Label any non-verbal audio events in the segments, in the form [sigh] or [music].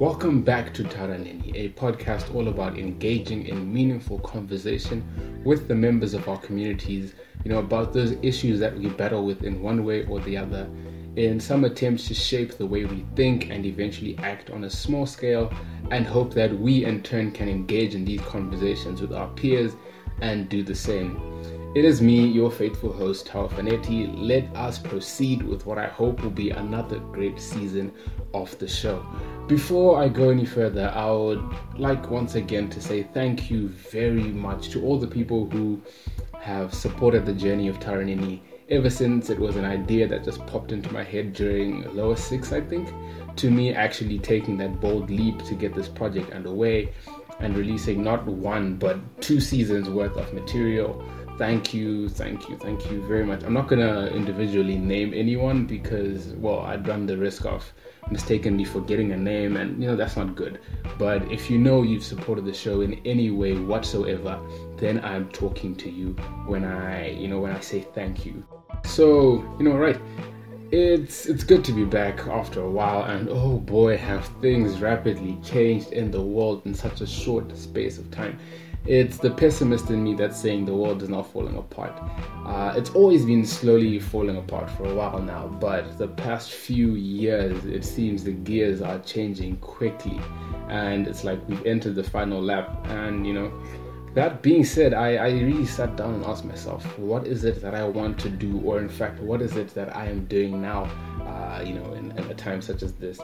Welcome back to Taura Neni, a podcast all about engaging in meaningful conversation with the members of our communities, you know, about those issues that we battle with in one way or the other, in some attempts to shape the way we think and eventually act on a small scale, and hope that we in turn can engage in these conversations with our peers and do the same. It is me, your faithful host, Tao Fanetti. Let us proceed with what I hope will be another great season of the show. Before I go any further, I would like once again to say thank you very much to all the people who have supported the journey of Taura Neni ever since it was an idea that just popped into my head during lower six, I think, to me actually taking that bold leap to get this project underway and releasing not one but two seasons worth of material thank you, thank you, thank you very much. I'm not gonna individually name anyone because, well, I'd run the risk of mistakenly forgetting a name, and you know that's not good. But if you know you've supported the show in any way whatsoever, then I'm talking to you when I, you know, when I say thank you. So, you know, right. It's it's good to be back after a while, and oh boy, have things rapidly changed in the world in such a short space of time it's the pessimist in me that's saying the world is not falling apart. Uh, it's always been slowly falling apart for a while now, but the past few years, it seems the gears are changing quickly, and it's like we've entered the final lap. And you know, that being said, I, I really sat down and asked myself, what is it that I want to do, or in fact, what is it that I am doing now? Uh, you know, in, in, a time such as this.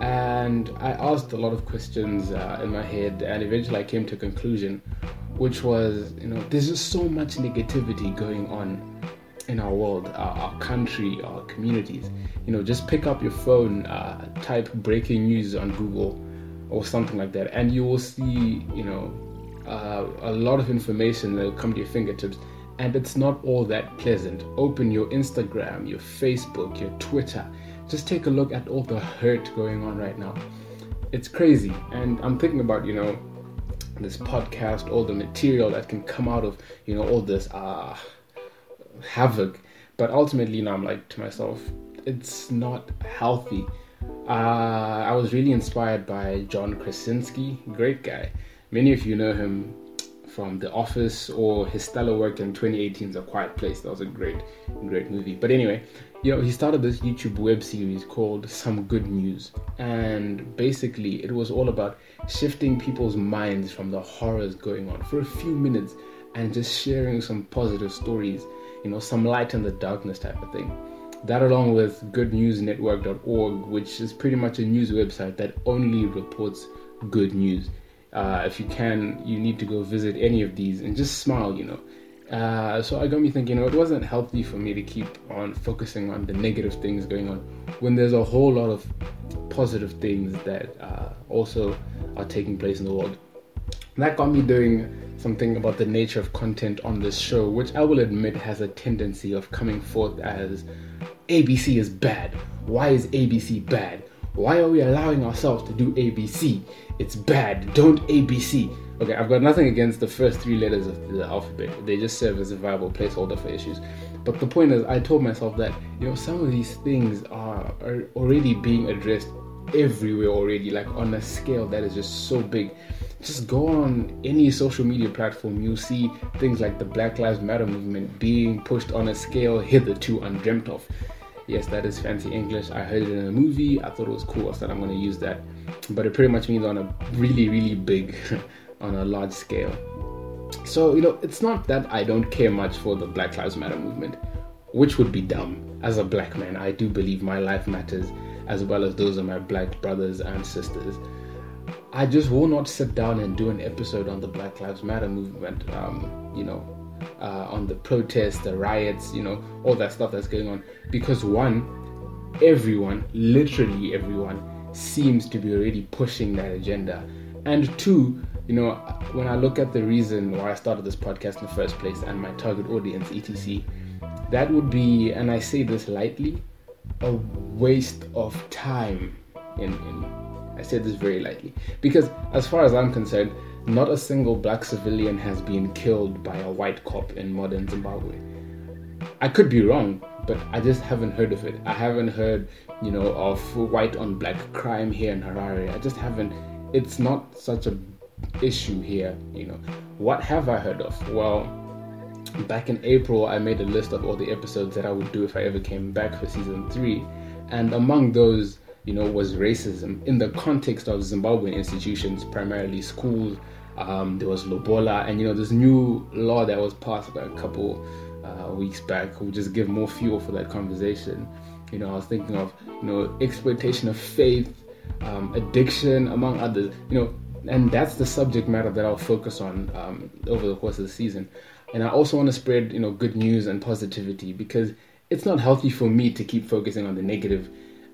And I asked a lot of questions uh, in my head, and eventually I came to a conclusion, which was, you know, there's just so much negativity going on in our world, our, our country, our communities. You know, just pick up your phone, uh, type breaking news on Google or something like that, and you will see, you know, uh, a lot of information that will come to your fingertips and it's not all that pleasant. Open your Instagram, your Facebook, your Twitter. Just take a look at all the hurt going on right now. It's crazy. And I'm thinking about, you know, this podcast, all the material that can come out of, you know, all this uh, havoc. But ultimately, you I'm like to myself, it's not healthy. Uh, I was really inspired by John Krasinski, great guy. Many of you know him from The Office or his stellar work in 2018's A Quiet Place. That was a great, great movie. But anyway, you know, he started this YouTube web series called Some Good News. And basically, it was all about shifting people's minds from the horrors going on for a few minutes and just sharing some positive stories, you know, some light in the darkness type of thing. That, along with goodnewsnetwork.org, which is pretty much a news website that only reports good news uh, if you can, you need to go visit any of these and just smile, you know. Uh, so I got me thinking, you know, it wasn't healthy for me to keep on focusing on the negative things going on when there's a whole lot of positive things that uh, also are taking place in the world. That got me doing something about the nature of content on this show, which I will admit has a tendency of coming forth as ABC is bad. Why is ABC bad? Why are we allowing ourselves to do ABC? It's bad. Don't ABC. Okay, I've got nothing against the first three letters of the alphabet. They just serve as a viable placeholder for issues. But the point is, I told myself that, you know, some of these things are, are already being addressed everywhere already, like on a scale that is just so big. Just go on any social media platform, you'll see things like the Black Lives Matter movement being pushed on a scale hitherto undreamt of. Yes, that is fancy English. I heard it in a movie. I thought it was cool. I said I'm going to use that. But it pretty much means on a really, really big, [laughs] on a large scale. So, you know, it's not that I don't care much for the Black Lives Matter movement, which would be dumb. As a black man, I do believe my life matters as well as those of my black brothers and sisters. I just will not sit down and do an episode on the Black Lives Matter movement. Um, you know, uh, on the protests, the riots, you know, all that stuff that's going on. Because one, everyone, literally everyone, seems to be already pushing that agenda. And two, you know, when I look at the reason why I started this podcast in the first place and my target audience, etc., that would be, and I say this lightly, a waste of time. In, in I say this very lightly because, as far as I'm concerned, not a single black civilian has been killed by a white cop in modern Zimbabwe. I could be wrong, but I just haven't heard of it. I haven't heard, you know, of white on black crime here in Harare. I just haven't. It's not such a issue here, you know. What have I heard of? Well, back in April, I made a list of all the episodes that I would do if I ever came back for season three, and among those, you know, was racism in the context of Zimbabwean institutions, primarily schools. Um, there was Lobola, and you know, this new law that was passed by a couple uh, weeks back will just give more fuel for that conversation. You know, I was thinking of you know exploitation of faith, um, addiction, among others. You know, and that's the subject matter that I'll focus on um, over the course of the season. And I also want to spread you know good news and positivity because it's not healthy for me to keep focusing on the negative.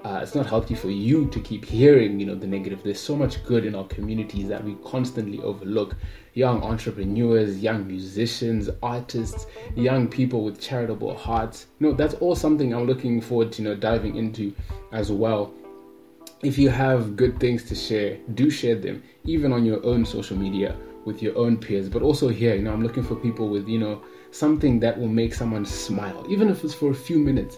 Uh, it's not healthy for you to keep hearing, you know, the negative. There's so much good in our communities that we constantly overlook. Young entrepreneurs, young musicians, artists, young people with charitable hearts. You know, that's all something I'm looking forward to, you know, diving into as well. If you have good things to share, do share them, even on your own social media with your own peers. But also here, you know, I'm looking for people with, you know, something that will make someone smile, even if it's for a few minutes.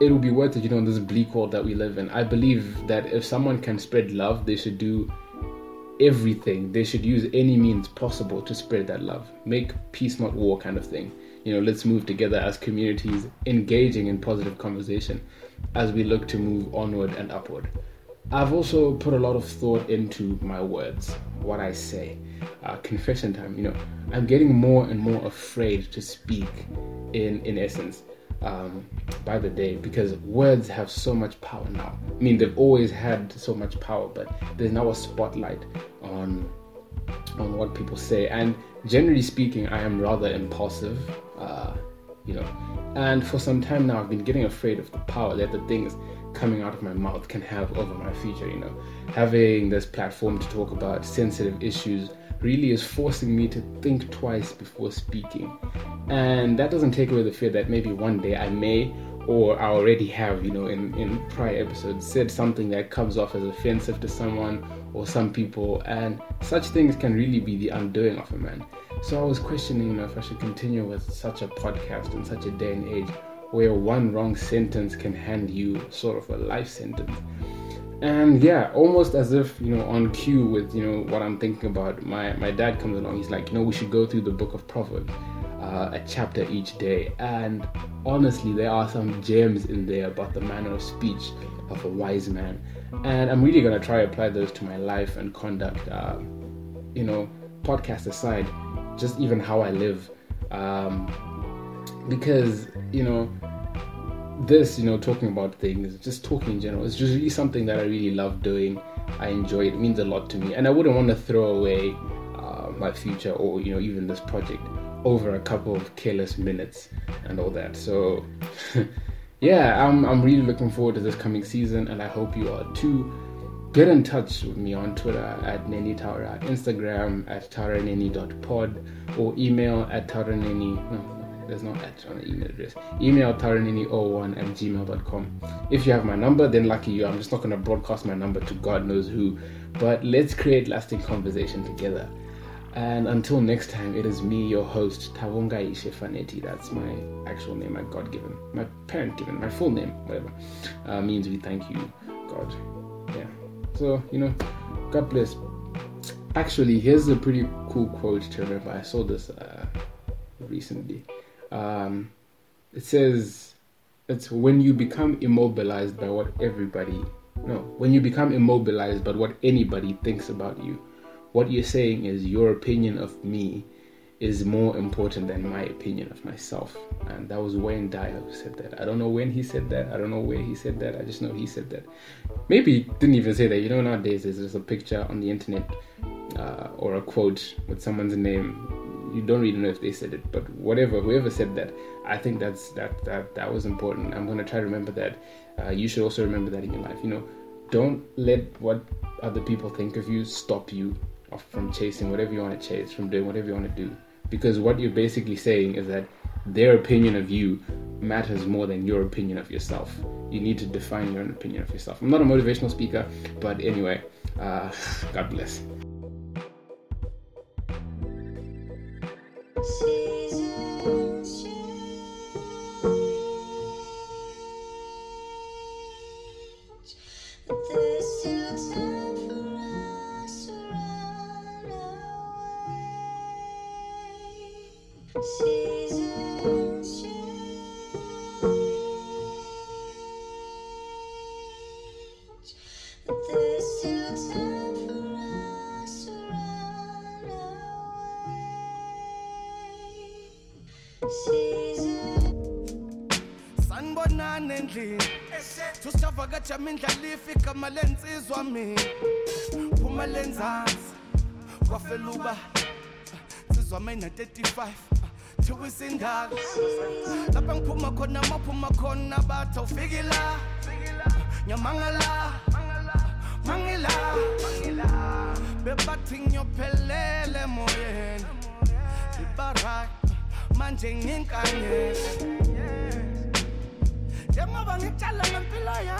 It will be worth it, you know, in this bleak world that we live in. I believe that if someone can spread love, they should do everything. They should use any means possible to spread that love. Make peace, not war, kind of thing. You know, let's move together as communities, engaging in positive conversation as we look to move onward and upward. I've also put a lot of thought into my words, what I say. Uh, confession time, you know, I'm getting more and more afraid to speak in in essence um, by the day because words have so much power now. I mean, they've always had so much power, but there's now a spotlight on on what people say. And generally speaking, I am rather impulsive, uh, you know. And for some time now, I've been getting afraid of the power that the things coming out of my mouth can have over my future. You know, having this platform to talk about sensitive issues really is forcing me to think twice before speaking. And that doesn't take away the fear that maybe one day I may or I already have, you know, in, in prior episodes said something that comes off as offensive to someone or some people, and such things can really be the undoing of a man. So I was questioning, you know, if I should continue with such a podcast in such a day and age where one wrong sentence can hand you sort of a life sentence. And yeah almost as if you know on cue with you know what i'm thinking about my my dad comes along. He's like you know we should go through the book of proverbs uh, a chapter each day. And honestly there are some gems in there about the manner of speech of a wise man. And i'm really going to try to apply those to my life and conduct uh, you know podcast aside just even how i live. Um, because you know this, you know, talking about things, just talking in general, is just really something that I really love doing. I enjoy it. it means a lot to me, and I wouldn't want to throw away uh, my future or you know even this project over a couple of careless minutes and all that. So, [laughs] yeah, I'm I'm really looking forward to this coming season, and I hope you are too. Get in touch with me on Twitter at Neni Taura, Instagram at tauraneni.pod, or email at tauraneni. No, there's no at on the email address. Email taranini01 at gmail.com. If you have my number, then lucky you. I'm just not going to broadcast my number to God knows who. But let's create lasting conversation together. And until next time, it is me, your host, Tavongai Shefaneti. That's my actual name, my God given, my parent given, my full name, whatever. Uh, means we thank you, God. Yeah. So, you know, God bless. Actually, here's a pretty cool quote to remember. I saw this uh, recently um, it says it's when you become immobilized by what everybody no when you become immobilized by what anybody thinks about you. What you're saying is your opinion of me is more important than my opinion of myself. And that was Wayne Dyer who said that. I don't know when he said that. I don't know where he said that. I just know he said that. Maybe he didn't even say that. You know nowadays there's just a picture on the internet uh, or a quote with someone's name you don't really know if they said it, but whatever, whoever said that, I think that's that that that was important. I'm gonna try to remember that. Uh, you should also remember that in your life. You know, don't let what other people think of you stop you from chasing whatever you want to chase, from doing whatever you want to do. Because what you're basically saying is that their opinion of you matters more than your opinion of yourself. You need to define your own opinion of yourself. I'm not a motivational speaker, but anyway, uh, [laughs] God bless. Tusavakajama indlalifa igama lensizwa mina phuma lenzansi kwafeluba. Sizwa mina 35 thiwisindala lapha ngiphuma khona maphuma khona bathi awufiki la nyamangala mangila. Bebathi ngiyophelele emoyeni. Ibaright manje nginkanyele njengoba ngitshala ngempilo yami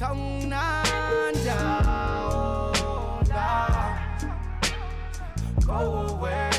tongnandaula go away